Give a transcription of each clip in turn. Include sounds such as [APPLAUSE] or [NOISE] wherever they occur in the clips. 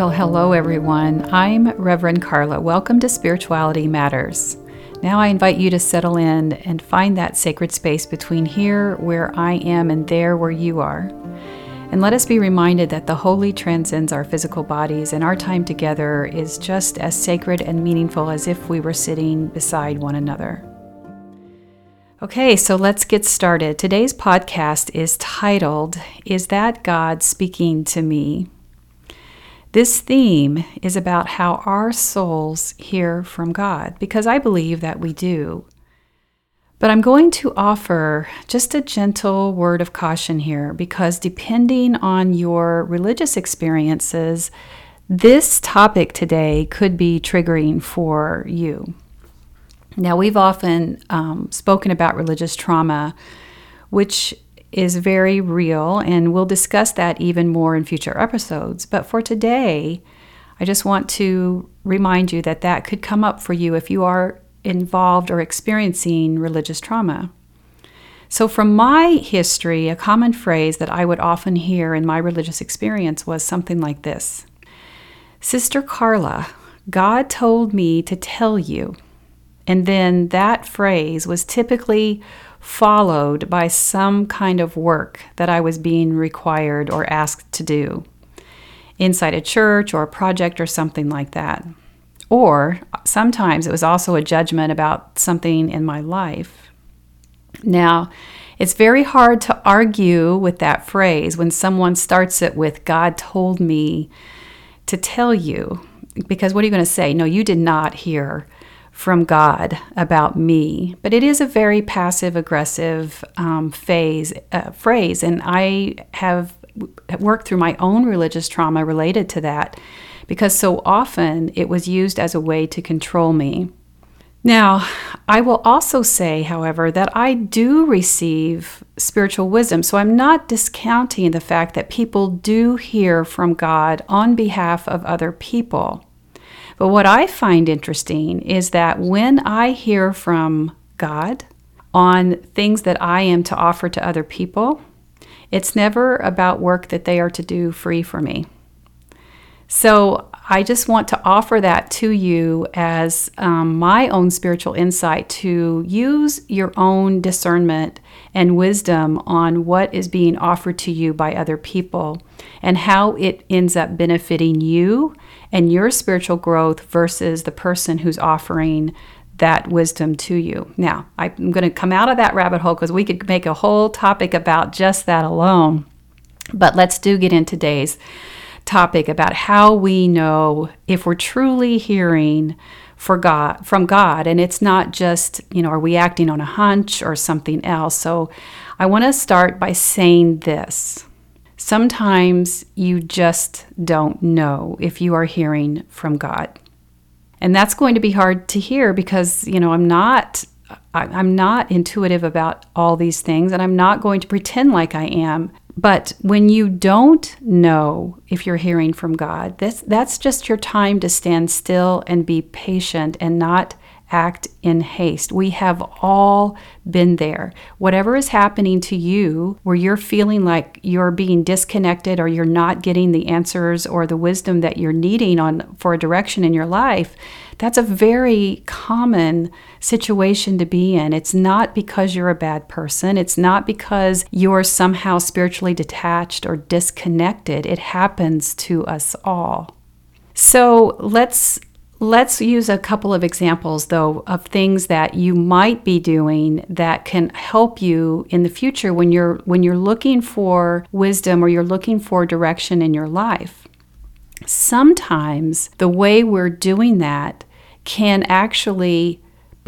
Well, hello everyone. I'm Reverend Carla. Welcome to Spirituality Matters. Now I invite you to settle in and find that sacred space between here, where I am, and there, where you are. And let us be reminded that the holy transcends our physical bodies, and our time together is just as sacred and meaningful as if we were sitting beside one another. Okay, so let's get started. Today's podcast is titled, Is That God Speaking to Me? This theme is about how our souls hear from God, because I believe that we do. But I'm going to offer just a gentle word of caution here, because depending on your religious experiences, this topic today could be triggering for you. Now, we've often um, spoken about religious trauma, which is very real, and we'll discuss that even more in future episodes. But for today, I just want to remind you that that could come up for you if you are involved or experiencing religious trauma. So, from my history, a common phrase that I would often hear in my religious experience was something like this Sister Carla, God told me to tell you. And then that phrase was typically followed by some kind of work that I was being required or asked to do inside a church or a project or something like that. Or sometimes it was also a judgment about something in my life. Now, it's very hard to argue with that phrase when someone starts it with, God told me to tell you. Because what are you going to say? No, you did not hear from God about me. But it is a very passive aggressive um, phase uh, phrase, and I have worked through my own religious trauma related to that because so often it was used as a way to control me. Now, I will also say, however, that I do receive spiritual wisdom. So I'm not discounting the fact that people do hear from God on behalf of other people. But what I find interesting is that when I hear from God on things that I am to offer to other people, it's never about work that they are to do free for me. So I just want to offer that to you as um, my own spiritual insight to use your own discernment and wisdom on what is being offered to you by other people and how it ends up benefiting you and your spiritual growth versus the person who's offering that wisdom to you. Now, I'm going to come out of that rabbit hole because we could make a whole topic about just that alone. But let's do get into today's topic about how we know if we're truly hearing for God from God and it's not just, you know, are we acting on a hunch or something else. So I want to start by saying this. Sometimes you just don't know if you are hearing from God. And that's going to be hard to hear because, you know, I'm not I'm not intuitive about all these things and I'm not going to pretend like I am. But when you don't know if you're hearing from God, that's that's just your time to stand still and be patient and not act in haste. We have all been there. Whatever is happening to you, where you're feeling like you're being disconnected or you're not getting the answers or the wisdom that you're needing on for a direction in your life, that's a very common situation to be in. It's not because you're a bad person. It's not because you're somehow spiritually detached or disconnected. It happens to us all. So let's Let's use a couple of examples, though, of things that you might be doing that can help you in the future when you're when you're looking for wisdom or you're looking for direction in your life. Sometimes the way we're doing that can actually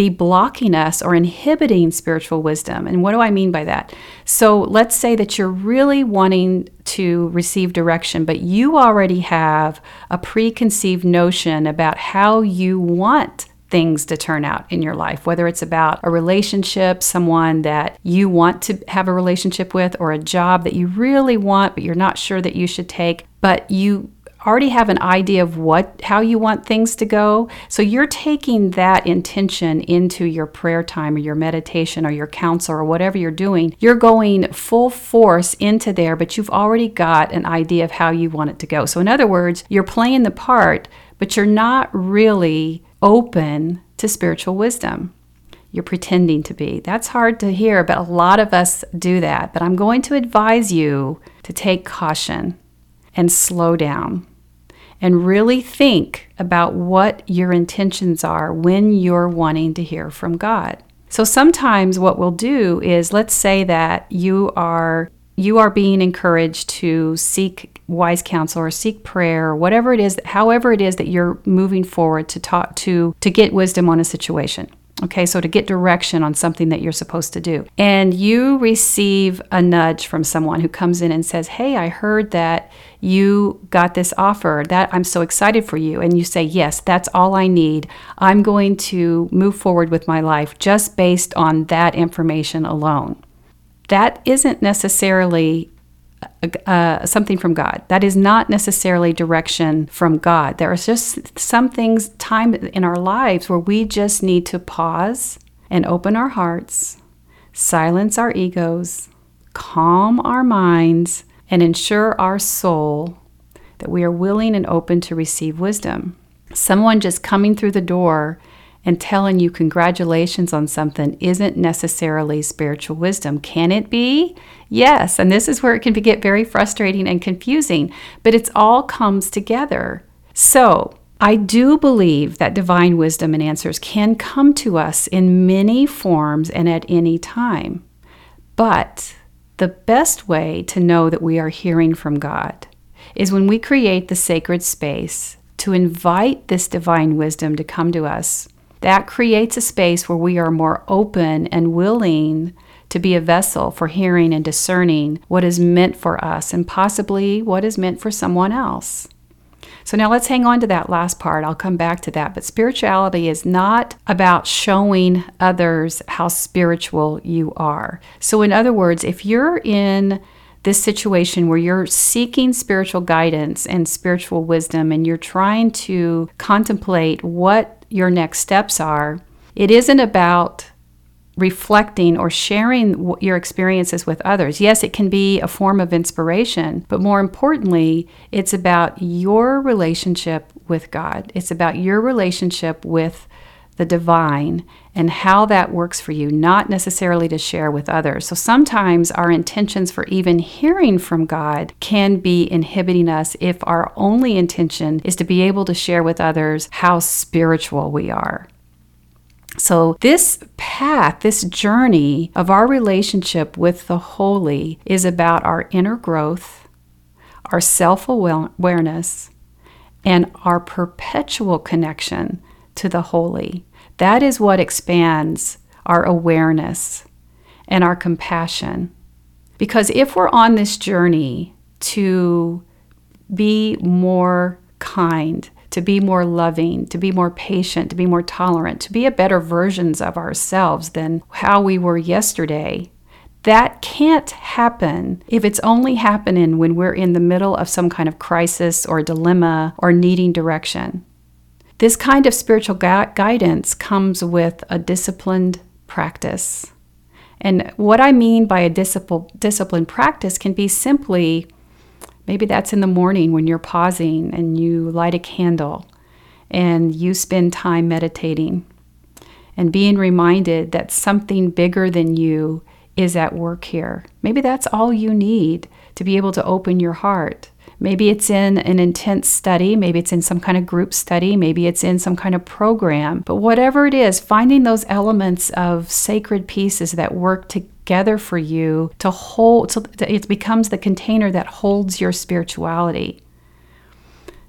be blocking us or inhibiting spiritual wisdom. And what do I mean by that? So let's say that you're really wanting to receive direction, but you already have a preconceived notion about how you want things to turn out in your life, whether it's about a relationship, someone that you want to have a relationship with, or a job that you really want, but you're not sure that you should take, but you already have an idea of what how you want things to go. So you're taking that intention into your prayer time or your meditation or your counsel or whatever you're doing. You're going full force into there, but you've already got an idea of how you want it to go. So in other words, you're playing the part, but you're not really open to spiritual wisdom you're pretending to be. That's hard to hear, but a lot of us do that. But I'm going to advise you to take caution and slow down and really think about what your intentions are when you're wanting to hear from God. So sometimes what we'll do is let's say that you are you are being encouraged to seek wise counsel or seek prayer or whatever it is however it is that you're moving forward to talk to to get wisdom on a situation. Okay, so to get direction on something that you're supposed to do. And you receive a nudge from someone who comes in and says, Hey, I heard that you got this offer. That I'm so excited for you. And you say, Yes, that's all I need. I'm going to move forward with my life just based on that information alone. That isn't necessarily uh, something from God. That is not necessarily direction from God. There are just some things, time in our lives where we just need to pause and open our hearts, silence our egos, calm our minds, and ensure our soul that we are willing and open to receive wisdom. Someone just coming through the door and telling you congratulations on something isn't necessarily spiritual wisdom. Can it be? Yes. And this is where it can get very frustrating and confusing, but it all comes together. So, I do believe that divine wisdom and answers can come to us in many forms and at any time. But the best way to know that we are hearing from God is when we create the sacred space to invite this divine wisdom to come to us that creates a space where we are more open and willing to be a vessel for hearing and discerning what is meant for us and possibly what is meant for someone else. So now let's hang on to that last part. I'll come back to that. But spirituality is not about showing others how spiritual you are. So, in other words, if you're in this situation where you're seeking spiritual guidance and spiritual wisdom and you're trying to contemplate what your next steps are, it isn't about reflecting or sharing your experiences with others. Yes, it can be a form of inspiration, but more importantly, it's about your relationship with God. It's about your relationship with the divine and how that works for you, not necessarily to share with others. So sometimes our intentions for even hearing from God can be inhibiting us if our only intention is to be able to share with others how spiritual we are. So, this path, this journey of our relationship with the holy is about our inner growth, our self awareness, and our perpetual connection to the holy. That is what expands our awareness and our compassion. Because if we're on this journey to be more kind, to be more loving, to be more patient, to be more tolerant, to be a better versions of ourselves than how we were yesterday, that can't happen if it's only happening when we're in the middle of some kind of crisis or dilemma or needing direction. This kind of spiritual gu- guidance comes with a disciplined practice. And what I mean by a discipl- disciplined practice can be simply maybe that's in the morning when you're pausing and you light a candle and you spend time meditating and being reminded that something bigger than you is at work here. Maybe that's all you need to be able to open your heart Maybe it's in an intense study, maybe it's in some kind of group study, maybe it's in some kind of program. But whatever it is, finding those elements of sacred pieces that work together for you to hold, so it becomes the container that holds your spirituality.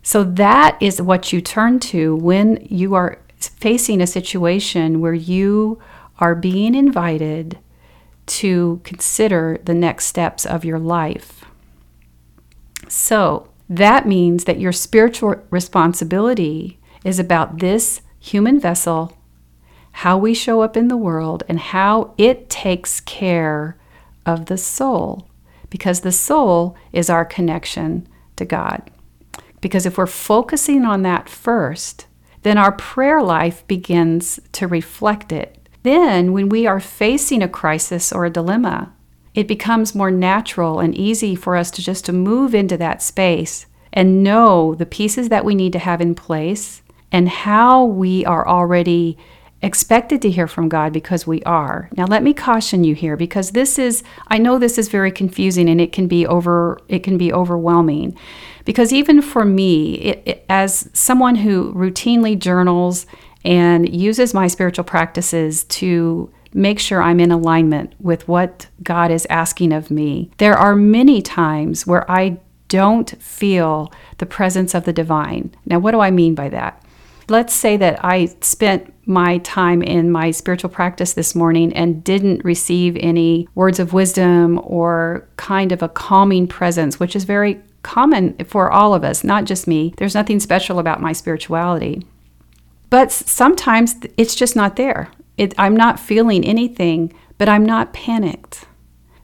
So that is what you turn to when you are facing a situation where you are being invited to consider the next steps of your life. So that means that your spiritual responsibility is about this human vessel, how we show up in the world, and how it takes care of the soul, because the soul is our connection to God. Because if we're focusing on that first, then our prayer life begins to reflect it. Then, when we are facing a crisis or a dilemma, it becomes more natural and easy for us to just to move into that space and know the pieces that we need to have in place and how we are already expected to hear from God because we are. Now let me caution you here because this is I know this is very confusing and it can be over it can be overwhelming. Because even for me, it, it, as someone who routinely journals and uses my spiritual practices to make sure I'm in alignment with what God is asking of me. There are many times where I don't feel the presence of the divine. Now, what do I mean by that? Let's say that I spent my time in my spiritual practice this morning and didn't receive any words of wisdom or kind of a calming presence, which is very common for all of us, not just me. There's nothing special about my spirituality. But sometimes it's just not there. It, I'm not feeling anything, but I'm not panicked.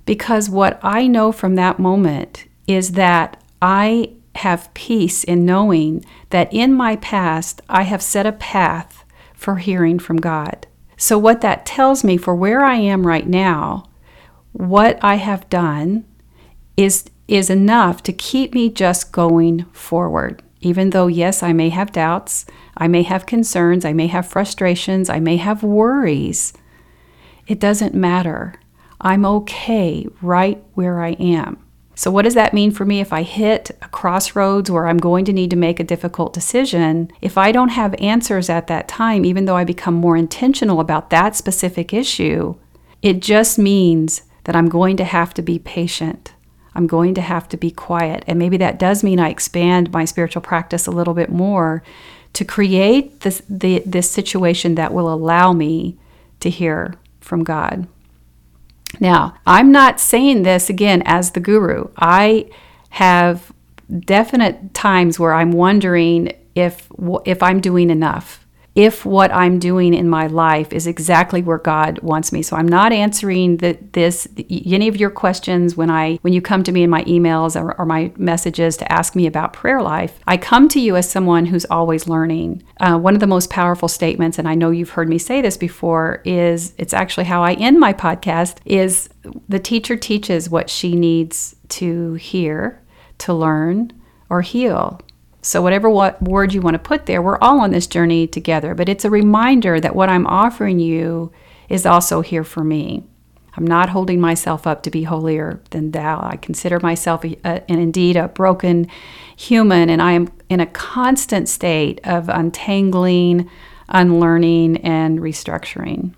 Because what I know from that moment is that I have peace in knowing that in my past I have set a path for hearing from God. So, what that tells me for where I am right now, what I have done is, is enough to keep me just going forward. Even though, yes, I may have doubts, I may have concerns, I may have frustrations, I may have worries. It doesn't matter. I'm okay right where I am. So, what does that mean for me if I hit a crossroads where I'm going to need to make a difficult decision? If I don't have answers at that time, even though I become more intentional about that specific issue, it just means that I'm going to have to be patient. I'm going to have to be quiet. And maybe that does mean I expand my spiritual practice a little bit more to create this, the, this situation that will allow me to hear from God. Now, I'm not saying this again as the guru. I have definite times where I'm wondering if if I'm doing enough if what I'm doing in my life is exactly where God wants me. So I'm not answering the, this any of your questions when I when you come to me in my emails or, or, my messages to ask me about prayer life. I come to you as someone who's always learning. Uh, one of the most powerful statements, and I know you've heard me say this before, is it's actually how I end my podcast. Is the teacher teaches what she needs to hear, to learn, or heal. So, whatever what word you want to put there, we're all on this journey together. But it's a reminder that what I'm offering you is also here for me. I'm not holding myself up to be holier than thou. I consider myself, uh, a, a, and indeed, a broken human, and I am in a constant state of untangling, unlearning, and restructuring.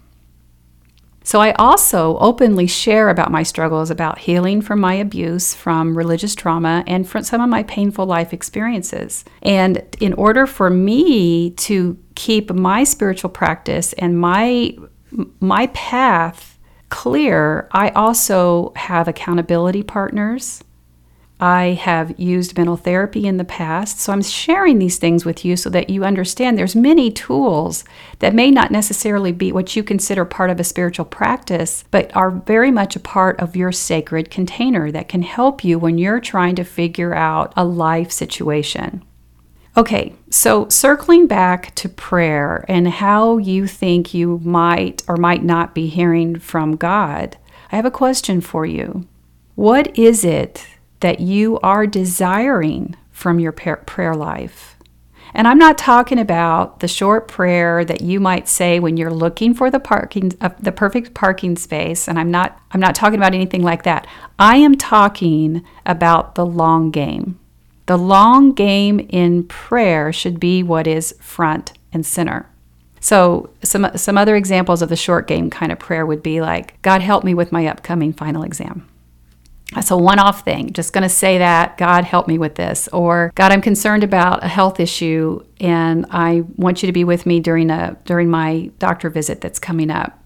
So I also openly share about my struggles about healing from my abuse, from religious trauma, and from some of my painful life experiences. And in order for me to keep my spiritual practice and my my path clear, I also have accountability partners I have used mental therapy in the past. So I'm sharing these things with you so that you understand there's many tools that may not necessarily be what you consider part of a spiritual practice, but are very much a part of your sacred container that can help you when you're trying to figure out a life situation. Okay, so circling back to prayer and how you think you might or might not be hearing from God, I have a question for you. What is it that you are desiring from your prayer life. And I'm not talking about the short prayer that you might say when you're looking for the parking uh, the perfect parking space and I'm not I'm not talking about anything like that. I am talking about the long game. The long game in prayer should be what is front and center. So some some other examples of the short game kind of prayer would be like God help me with my upcoming final exam. That's a one off thing. Just going to say that, God, help me with this. Or, God, I'm concerned about a health issue and I want you to be with me during, a, during my doctor visit that's coming up.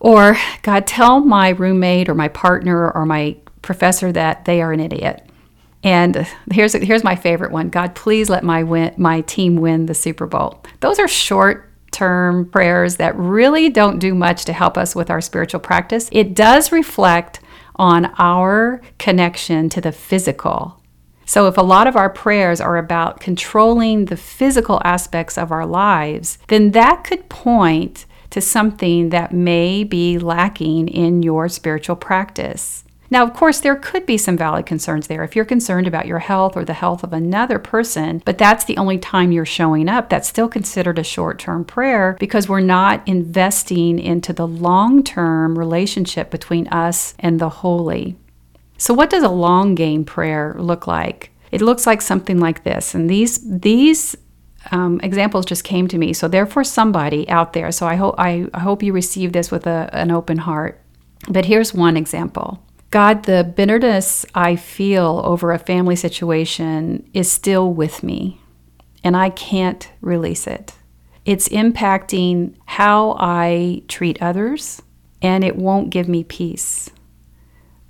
Or, God, tell my roommate or my partner or my professor that they are an idiot. And here's, here's my favorite one God, please let my, win, my team win the Super Bowl. Those are short term prayers that really don't do much to help us with our spiritual practice. It does reflect on our connection to the physical. So, if a lot of our prayers are about controlling the physical aspects of our lives, then that could point to something that may be lacking in your spiritual practice. Now, of course, there could be some valid concerns there. If you're concerned about your health or the health of another person, but that's the only time you're showing up, that's still considered a short term prayer because we're not investing into the long term relationship between us and the holy. So, what does a long game prayer look like? It looks like something like this. And these, these um, examples just came to me. So, therefore, somebody out there. So, I hope, I, I hope you receive this with a, an open heart. But here's one example. God, the bitterness I feel over a family situation is still with me, and I can't release it. It's impacting how I treat others, and it won't give me peace.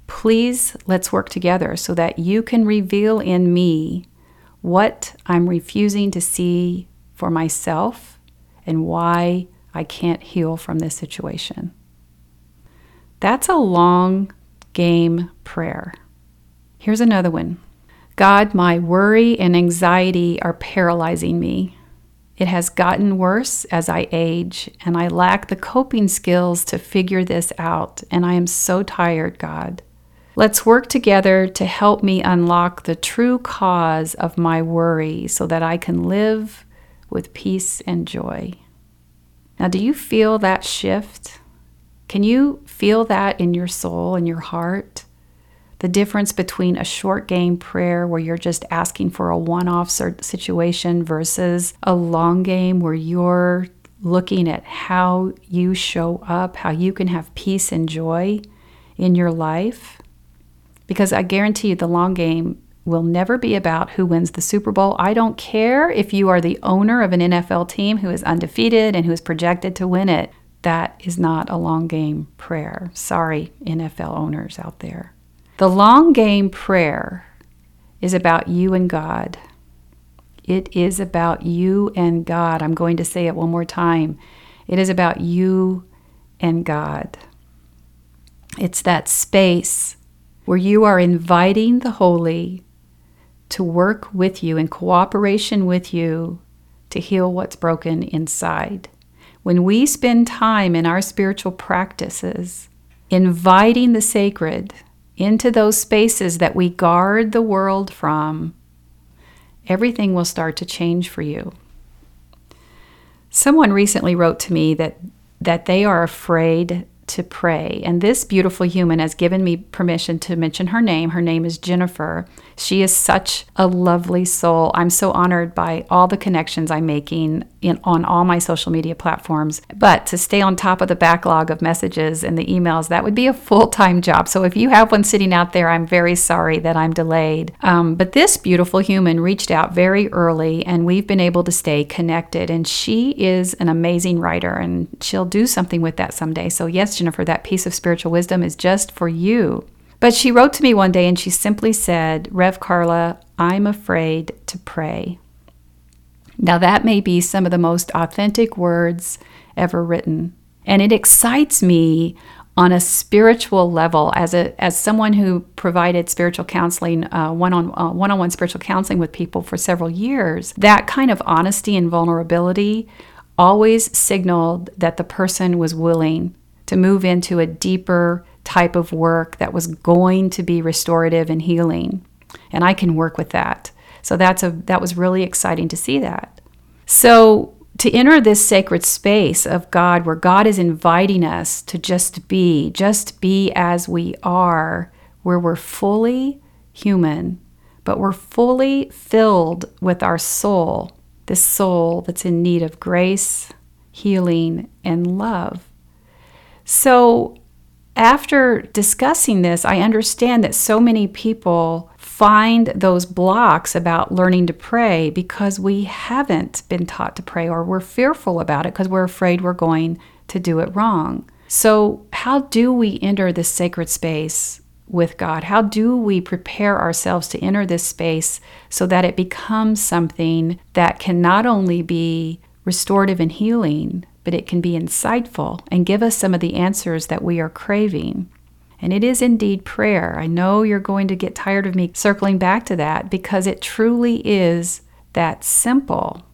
Please let's work together so that you can reveal in me what I'm refusing to see for myself and why I can't heal from this situation. That's a long game prayer. Here's another one God, my worry and anxiety are paralyzing me. It has gotten worse as I age, and I lack the coping skills to figure this out, and I am so tired, God. Let's work together to help me unlock the true cause of my worry so that I can live with peace and joy. Now, do you feel that shift? Can you feel that in your soul and your heart? The difference between a short game prayer where you're just asking for a one off situation versus a long game where you're looking at how you show up, how you can have peace and joy in your life. Because I guarantee you, the long game will never be about who wins the Super Bowl. I don't care if you are the owner of an NFL team who is undefeated and who is projected to win it that is not a long game prayer. Sorry, NFL owners out there. The long game prayer is about you and God. It is about you and God. I'm going to say it one more time. It is about you and God. It's that space where you are inviting the holy to work with you in cooperation with you to heal what's broken inside. When we spend time in our spiritual practices, inviting the sacred into those spaces that we guard the world from, everything will start to change for you. Someone recently wrote to me that, that they are afraid to pray. And this beautiful human has given me permission to mention her name. Her name is Jennifer. She is such a lovely soul. I'm so honored by all the connections I'm making in, on all my social media platforms. But to stay on top of the backlog of messages and the emails, that would be a full time job. So if you have one sitting out there, I'm very sorry that I'm delayed. Um, but this beautiful human reached out very early, and we've been able to stay connected. And she is an amazing writer, and she'll do something with that someday. So, yes, Jennifer, that piece of spiritual wisdom is just for you. But she wrote to me one day and she simply said, Rev Carla, I'm afraid to pray. Now, that may be some of the most authentic words ever written. And it excites me on a spiritual level as a as someone who provided spiritual counseling uh, one on uh, one on one spiritual counseling with people for several years that kind of honesty and vulnerability always signaled that the person was willing to move into a deeper type of work that was going to be restorative and healing. And I can work with that. So that's a that was really exciting to see that. So to enter this sacred space of God where God is inviting us to just be, just be as we are, where we're fully human, but we're fully filled with our soul, this soul that's in need of grace, healing, and love. So after discussing this, I understand that so many people find those blocks about learning to pray because we haven't been taught to pray or we're fearful about it because we're afraid we're going to do it wrong. So, how do we enter this sacred space with God? How do we prepare ourselves to enter this space so that it becomes something that can not only be restorative and healing, but it can be insightful and give us some of the answers that we are craving. And it is indeed prayer. I know you're going to get tired of me circling back to that because it truly is that simple.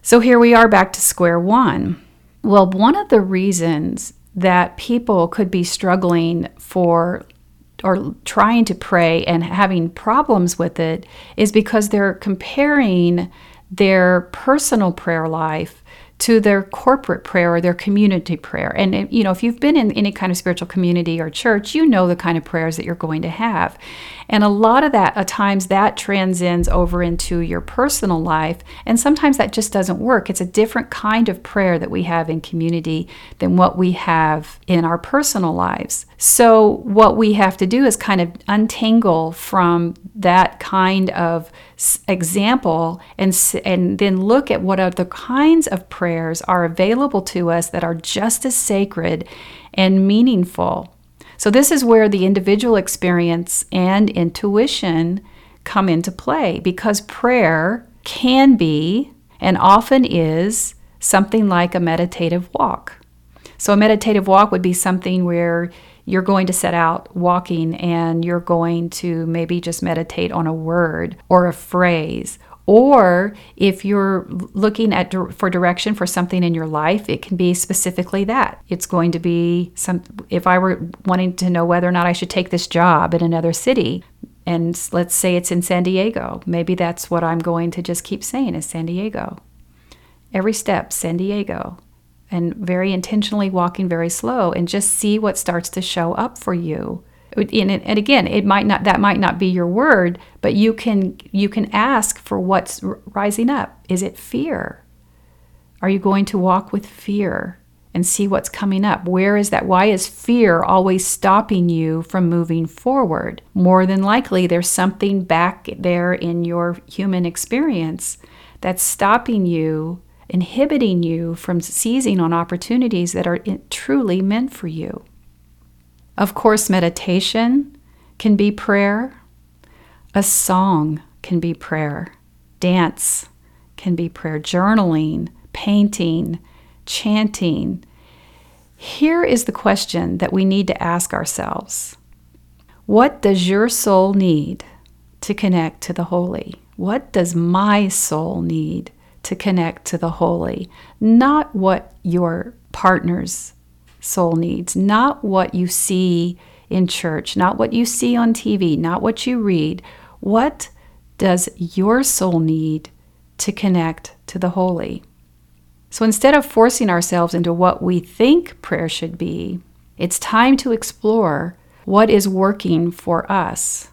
So here we are back to square one. Well, one of the reasons that people could be struggling for or trying to pray and having problems with it is because they're comparing their personal prayer life to their corporate prayer or their community prayer. And you know, if you've been in any kind of spiritual community or church, you know the kind of prayers that you're going to have. And a lot of that, at times, that transcends over into your personal life. And sometimes that just doesn't work. It's a different kind of prayer that we have in community than what we have in our personal lives. So, what we have to do is kind of untangle from that kind of example and, and then look at what other kinds of prayers are available to us that are just as sacred and meaningful so, this is where the individual experience and intuition come into play because prayer can be and often is something like a meditative walk. So, a meditative walk would be something where you're going to set out walking and you're going to maybe just meditate on a word or a phrase or if you're looking at for direction for something in your life, it can be specifically that. It's going to be some if I were wanting to know whether or not I should take this job in another city, and let's say it's in San Diego, maybe that's what I'm going to just keep saying is San Diego. Every step, San Diego. And very intentionally walking very slow and just see what starts to show up for you. And again it might not that might not be your word but you can you can ask for what's rising up. Is it fear? Are you going to walk with fear and see what's coming up? Where is that why is fear always stopping you from moving forward? More than likely there's something back there in your human experience that's stopping you inhibiting you from seizing on opportunities that are truly meant for you of course, meditation can be prayer. A song can be prayer. Dance can be prayer. Journaling, painting, chanting. Here is the question that we need to ask ourselves What does your soul need to connect to the holy? What does my soul need to connect to the holy? Not what your partner's soul needs, not what you see in church, not what you see on TV, not what you read. What does your soul need to connect to the holy? So instead of forcing ourselves into what we think prayer should be, it's time to explore what is working for us.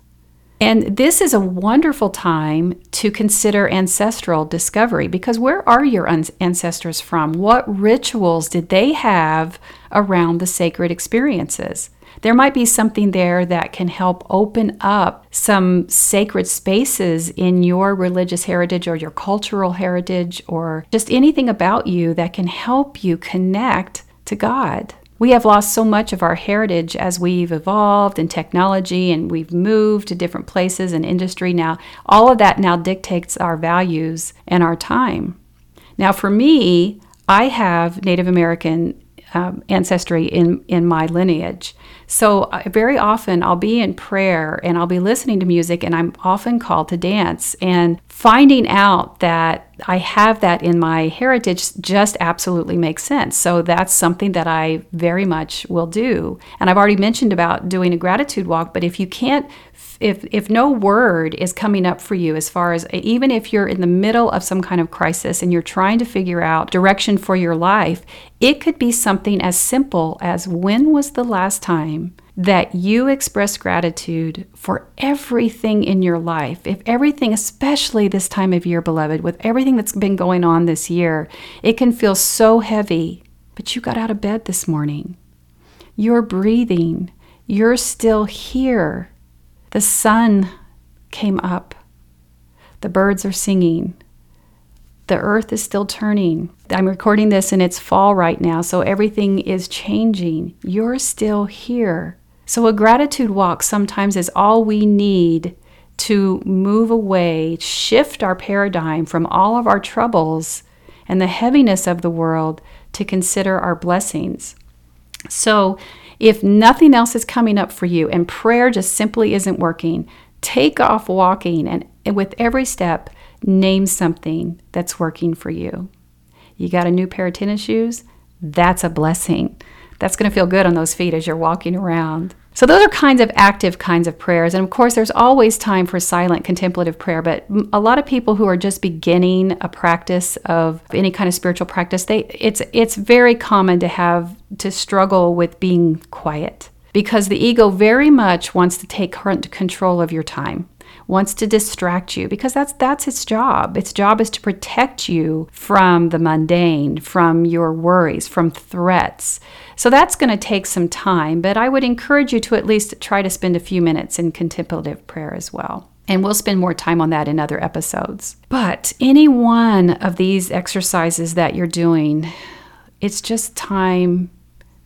And this is a wonderful time to consider ancestral discovery because where are your ancestors from? What rituals did they have around the sacred experiences? There might be something there that can help open up some sacred spaces in your religious heritage or your cultural heritage or just anything about you that can help you connect to God. We have lost so much of our heritage as we've evolved in technology and we've moved to different places and industry now. All of that now dictates our values and our time. Now, for me, I have Native American um, ancestry in, in my lineage. So, uh, very often I'll be in prayer and I'll be listening to music, and I'm often called to dance. And finding out that I have that in my heritage just absolutely makes sense. So, that's something that I very much will do. And I've already mentioned about doing a gratitude walk, but if you can't if if no word is coming up for you as far as even if you're in the middle of some kind of crisis and you're trying to figure out direction for your life it could be something as simple as when was the last time that you express gratitude for everything in your life. If everything, especially this time of year, beloved, with everything that's been going on this year, it can feel so heavy, but you got out of bed this morning. You're breathing. You're still here. The sun came up. The birds are singing. The earth is still turning. I'm recording this and it's fall right now, so everything is changing. You're still here. So, a gratitude walk sometimes is all we need to move away, shift our paradigm from all of our troubles and the heaviness of the world to consider our blessings. So, If nothing else is coming up for you and prayer just simply isn't working, take off walking and with every step, name something that's working for you. You got a new pair of tennis shoes? That's a blessing. That's going to feel good on those feet as you're walking around. So, those are kinds of active kinds of prayers. And of course, there's always time for silent contemplative prayer. But a lot of people who are just beginning a practice of any kind of spiritual practice, they, it's, it's very common to have to struggle with being quiet because the ego very much wants to take control of your time wants to distract you because that's that's its job. Its job is to protect you from the mundane, from your worries, from threats. So that's going to take some time, but I would encourage you to at least try to spend a few minutes in contemplative prayer as well. And we'll spend more time on that in other episodes. But any one of these exercises that you're doing, it's just time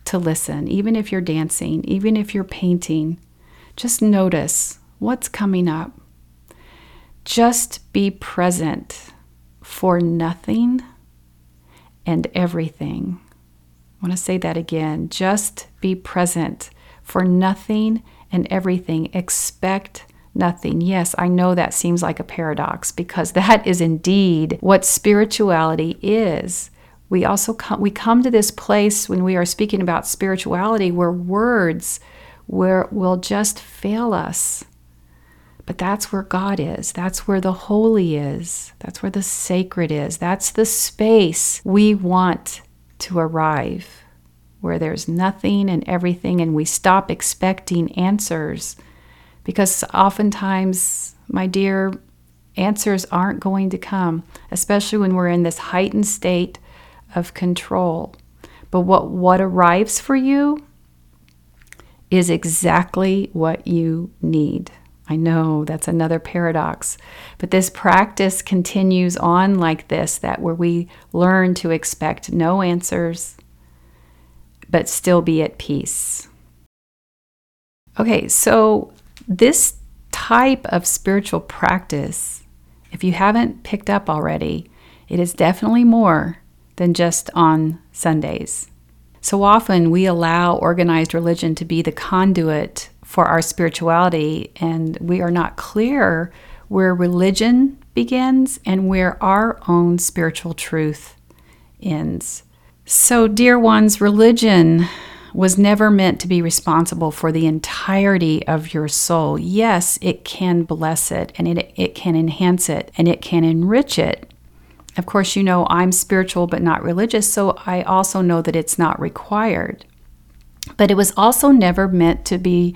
to listen. Even if you're dancing, even if you're painting, just notice what's coming up. Just be present for nothing and everything. I want to say that again. Just be present for nothing and everything. Expect nothing. Yes, I know that seems like a paradox because [LAUGHS] that is indeed what spirituality is. We also come, we come to this place when we are speaking about spirituality where words where will just fail us. But that's where God is. That's where the holy is. That's where the sacred is. That's the space we want to arrive, where there's nothing and everything, and we stop expecting answers. Because oftentimes, my dear, answers aren't going to come, especially when we're in this heightened state of control. But what, what arrives for you is exactly what you need. I know that's another paradox. But this practice continues on like this that where we learn to expect no answers, but still be at peace. Okay, so this type of spiritual practice, if you haven't picked up already, it is definitely more than just on Sundays. So often we allow organized religion to be the conduit for our spirituality, and we are not clear where religion begins and where our own spiritual truth ends. So, dear ones, religion was never meant to be responsible for the entirety of your soul. Yes, it can bless it and it, it can enhance it and it can enrich it. Of course, you know I'm spiritual but not religious, so I also know that it's not required. But it was also never meant to be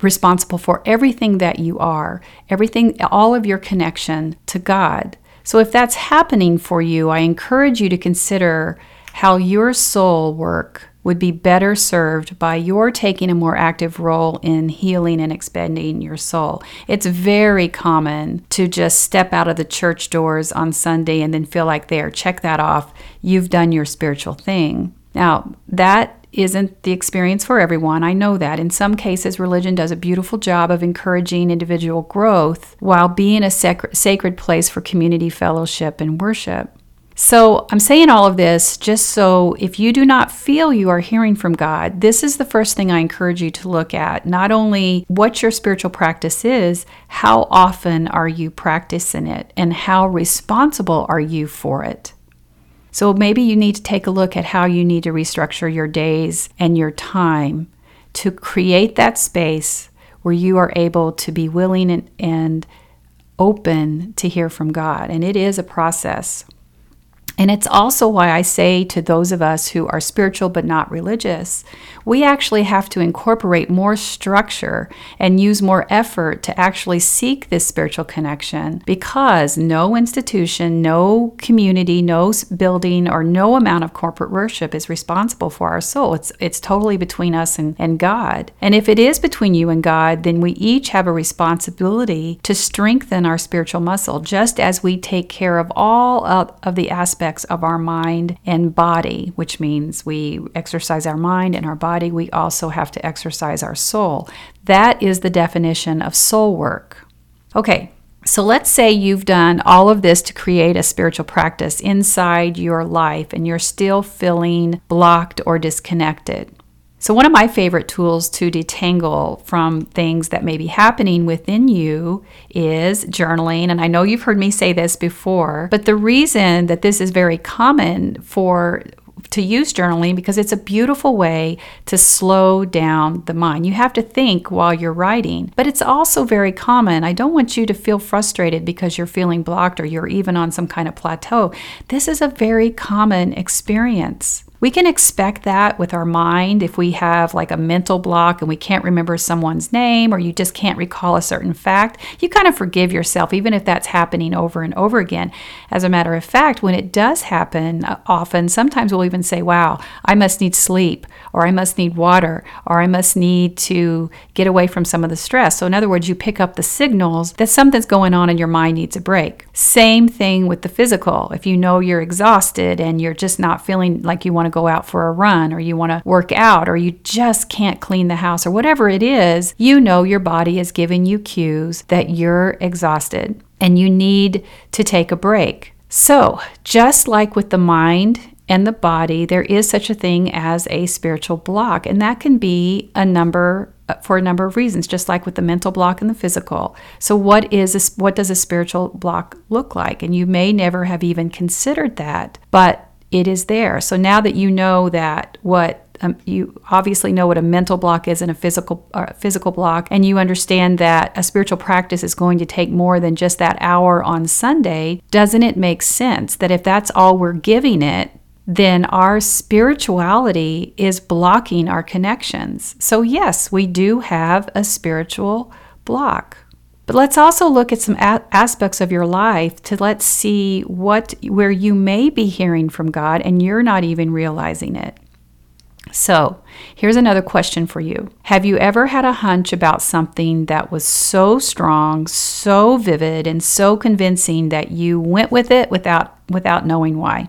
responsible for everything that you are, everything, all of your connection to God. So if that's happening for you, I encourage you to consider how your soul work would be better served by your taking a more active role in healing and expanding your soul. It's very common to just step out of the church doors on Sunday and then feel like there, check that off, you've done your spiritual thing. Now, that isn't the experience for everyone. I know that. In some cases, religion does a beautiful job of encouraging individual growth while being a sacred, sacred place for community fellowship and worship. So, I'm saying all of this just so if you do not feel you are hearing from God, this is the first thing I encourage you to look at. Not only what your spiritual practice is, how often are you practicing it, and how responsible are you for it? So maybe you need to take a look at how you need to restructure your days and your time to create that space where you are able to be willing and, and open to hear from God. And it is a process. And it's also why I say to those of us who are spiritual but not religious, we actually have to incorporate more structure and use more effort to actually seek this spiritual connection because no institution, no community, no building, or no amount of corporate worship is responsible for our soul. It's, it's totally between us and, and God. And if it is between you and God, then we each have a responsibility to strengthen our spiritual muscle, just as we take care of all of, of the aspects aspects of our mind and body, which means we exercise our mind and our body. We also have to exercise our soul. That is the definition of soul work. Okay, so let's say you've done all of this to create a spiritual practice inside your life and you're still feeling blocked or disconnected. So, one of my favorite tools to detangle from things that may be happening within you is journaling. And I know you've heard me say this before, but the reason that this is very common for to use journaling because it's a beautiful way to slow down the mind. You have to think while you're writing, but it's also very common. I don't want you to feel frustrated because you're feeling blocked or you're even on some kind of plateau. This is a very common experience. We can expect that with our mind if we have like a mental block and we can't remember someone's name or you just can't recall a certain fact. You kind of forgive yourself, even if that's happening over and over again. As a matter of fact, when it does happen uh, often, sometimes we'll even say, Wow, I must need sleep, or I must need water, or I must need to get away from some of the stress. So, in other words, you pick up the signals that something's going on and your mind needs a break. Same thing with the physical. If you know you're exhausted and you're just not feeling like you want to go out for a run or you want to work out or you just can't clean the house or whatever it is, you know your body is giving you cues that you're exhausted and you need to take a break. So, just like with the mind and the body, there is such a thing as a spiritual block, and that can be a number uh, for a number of reasons, just like with the mental block and the physical. So, what is a, what does a spiritual block look like? And you may never have even considered that, but it is there. So now that you know that what um, you obviously know what a mental block is and a physical uh, physical block, and you understand that a spiritual practice is going to take more than just that hour on Sunday. Doesn't it make sense that if that's all we're giving it, then our spirituality is blocking our connections? So yes, we do have a spiritual block. But let's also look at some a- aspects of your life to let's see what where you may be hearing from God and you're not even realizing it. So, here's another question for you. Have you ever had a hunch about something that was so strong, so vivid, and so convincing that you went with it without without knowing why?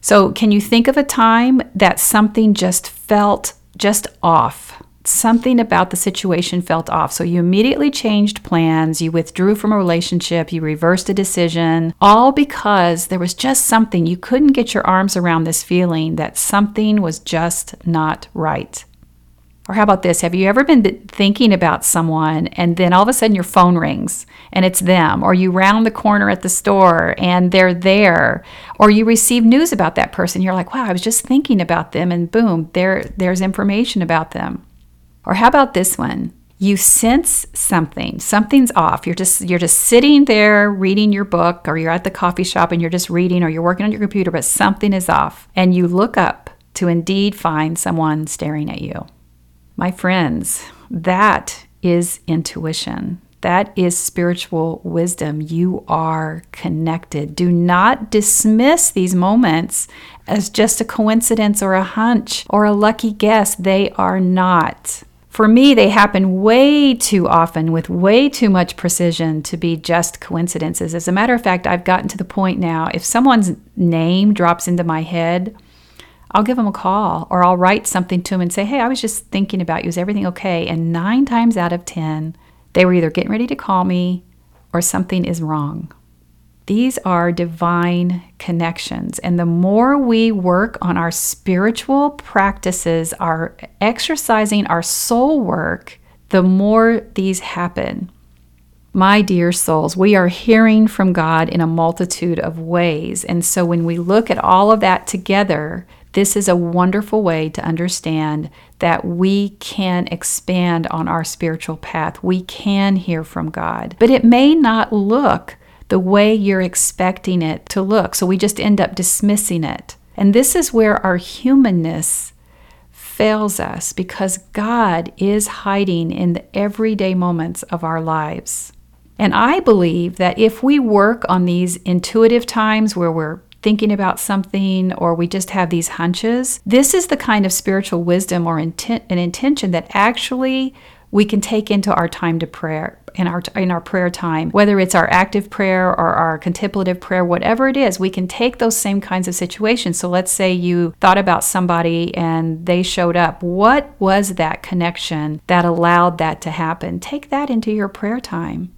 So, can you think of a time that something just felt just off? Something about the situation felt off. So you immediately changed plans, you withdrew from a relationship, you reversed a decision, all because there was just something you couldn't get your arms around this feeling that something was just not right. Or how about this? Have you ever been thinking about someone and then all of a sudden your phone rings and it's them, or you round the corner at the store and they're there, or you receive news about that person? You're like, wow, I was just thinking about them, and boom, there, there's information about them. Or how about this one? You sense something, something's off. You're just you're just sitting there reading your book or you're at the coffee shop and you're just reading or you're working on your computer but something is off and you look up to indeed find someone staring at you. My friends, that is intuition. That is spiritual wisdom. You are connected. Do not dismiss these moments as just a coincidence or a hunch or a lucky guess. They are not. For me, they happen way too often with way too much precision to be just coincidences. As a matter of fact, I've gotten to the point now, if someone's name drops into my head, I'll give them a call or I'll write something to them and say, Hey, I was just thinking about you. Is everything okay? And nine times out of 10, they were either getting ready to call me or something is wrong. These are divine connections. And the more we work on our spiritual practices, our exercising our soul work, the more these happen. My dear souls, we are hearing from God in a multitude of ways. And so when we look at all of that together, this is a wonderful way to understand that we can expand on our spiritual path. We can hear from God. But it may not look the way you're expecting it to look. So we just end up dismissing it. And this is where our humanness fails us because God is hiding in the everyday moments of our lives. And I believe that if we work on these intuitive times where we're thinking about something or we just have these hunches, this is the kind of spiritual wisdom or intent, an intention that actually we can take into our time to prayer in our in our prayer time whether it's our active prayer or our contemplative prayer whatever it is we can take those same kinds of situations. So let's say you thought about somebody and they showed up. What was that connection that allowed that to happen? Take that into your prayer time.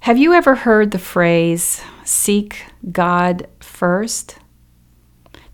Have you ever heard the phrase seek god first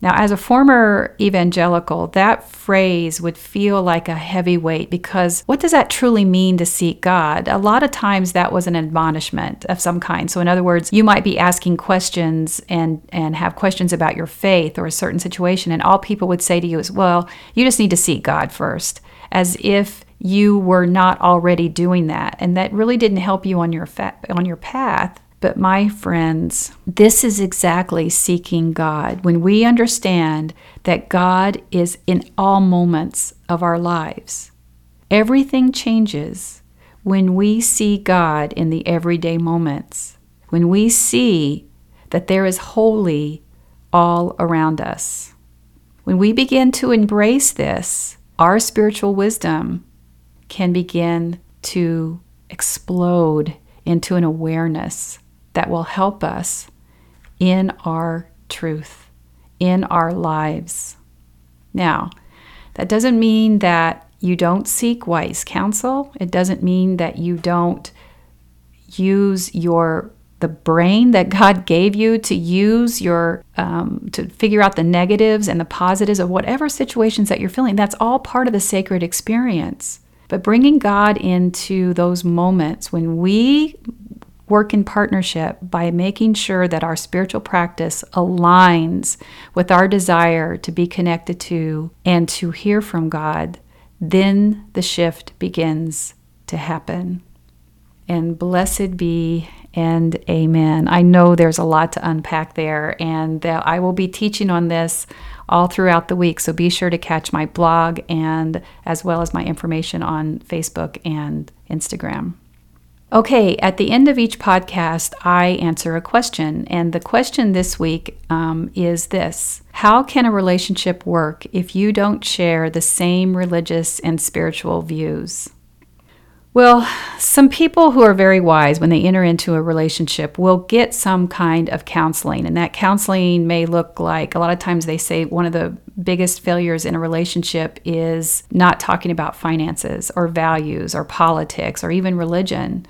Now, as a former evangelical, that phrase would feel like a heavy weight because what does that truly mean to seek God? A lot of times that was an admonishment of some kind. So, in other words, you might be asking questions and, and have questions about your faith or a certain situation, and all people would say to you is, well, you just need to seek God first, as if you were not already doing that. And that really didn't help you on your, fa- on your path. But my friends, this is exactly seeking God. When we understand that God is in all moments of our lives, everything changes when we see God in the everyday moments. When we see that there is holy all around us. When we begin to embrace this, our spiritual wisdom can begin to explode into an awareness that will help us in our truth, in our lives. Now, that doesn't mean that you don't seek wise counsel. It doesn't mean that you don't use your the brain that [LAUGHS] God gave you to use your um, to figure out the negatives and the positives of whatever situations that you're feeling. That's all part of the sacred experience. But bringing God into those moments when we work in partnership by making sure that our spiritual practice aligns with our desire to be connected to and to hear from God, then the shift begins to happen. And blessed be and amen. I know there's a lot to unpack there, and I will be teaching on this all throughout the week. So be sure to catch my blog and as well as my information on Facebook and Instagram. Okay, at the end of each podcast, I answer a question. And the question this week um, is this How can a relationship work if you don't share the same religious and spiritual views? Well, some people who are very wise when they enter into a relationship will get some kind of counseling. And that counseling may look like a lot of times they say one of the biggest failures in a relationship is not talking about finances or values or politics or even religion.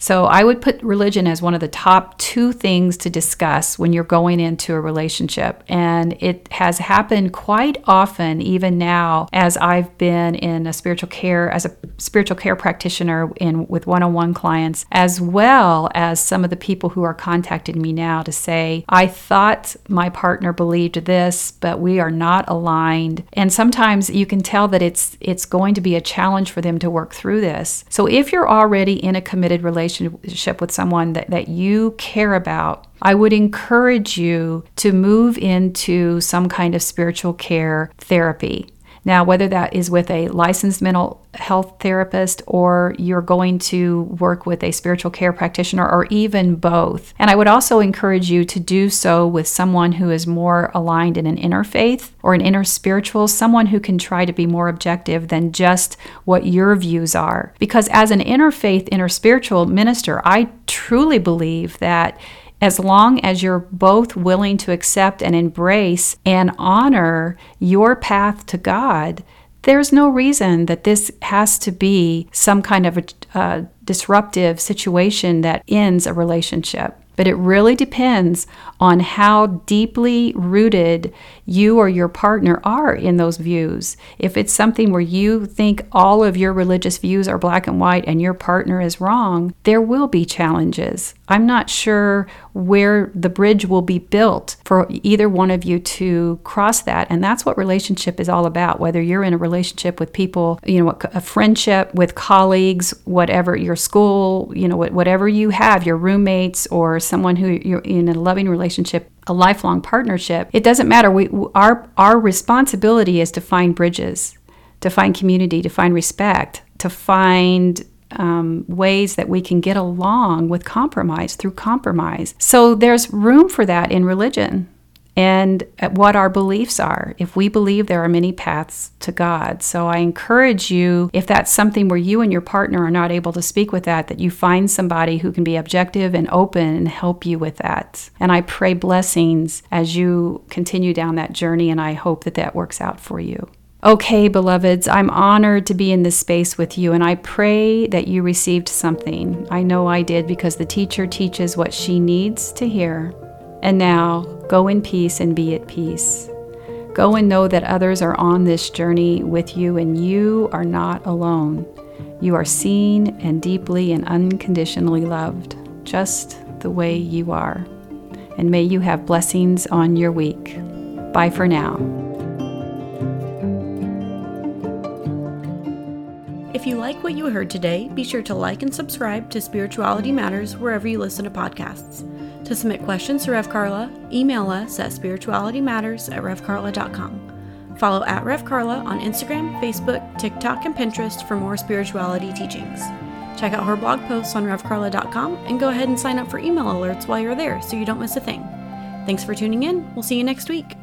So I would put religion as one of the top two things to discuss when you're going into a relationship. And it has happened quite often, even now, as I've been in a spiritual care, as a spiritual care practitioner in with one-on-one clients, as well as some of the people who are contacting me now to say, I thought my partner believed this, but we are not aligned. And sometimes you can tell that it's it's going to be a challenge for them to work through this. So if you're already in a committed relationship, relationship with someone that, that you care about, I would encourage you to move into some kind of spiritual care therapy. Now, whether that is with a licensed mental health therapist or you're going to work with a spiritual care practitioner or even both. And I would also encourage you to do so with someone who is more aligned in an interfaith or an interspiritual, someone who can try to be more objective than just what your views are. Because as an interfaith, inner spiritual minister, I truly believe that as long as you're both willing to accept and embrace and honor your path to God, there's no reason that this has to be some kind of a uh, disruptive situation that ends a relationship but it really depends on how deeply rooted you or your partner are in those views. If it's something where you think all of your religious views are black and white and your partner is wrong, there will be challenges. I'm not sure where the bridge will be built for either one of you to cross that. And that's what relationship is all about. Whether you're in a relationship with people, you know, a friendship with colleagues, whatever your school, you know, whatever you have, your roommates or someone who you're in a loving relationship, a lifelong partnership, it doesn't matter. We our our responsibility is to find bridges, to find community, to find respect, to find um, ways that we can get along with compromise through compromise. So there's room for that in religion and what our beliefs are, if we believe there are many paths to God. So I encourage you, if that's something where you and your partner are not able to speak with that, that you find somebody who can be objective and open and help you with that. And I pray blessings as you continue down that journey, and I hope that that works out for you. Okay, beloveds, I'm honored to be in this space with you, and I pray that you received something. I know I did because the teacher teaches what she needs to hear. And now, go in peace and be at peace. Go and know that others are on this journey with you, and you are not alone. You are seen and deeply and unconditionally loved, just the way you are. And may you have blessings on your week. Bye for now. If you like what you heard today, be sure to like and subscribe to Spirituality Matters wherever you listen to podcasts. To submit questions to Rev Carla, email us at spiritualitymatters at revcarla.com. Follow at Rev Carla on Instagram, Facebook, TikTok, and Pinterest for more spirituality teachings. Check out her blog posts on revcarla.com and go ahead and sign up for email alerts while you're there so you don't miss a thing. Thanks for tuning in. We'll see you next week.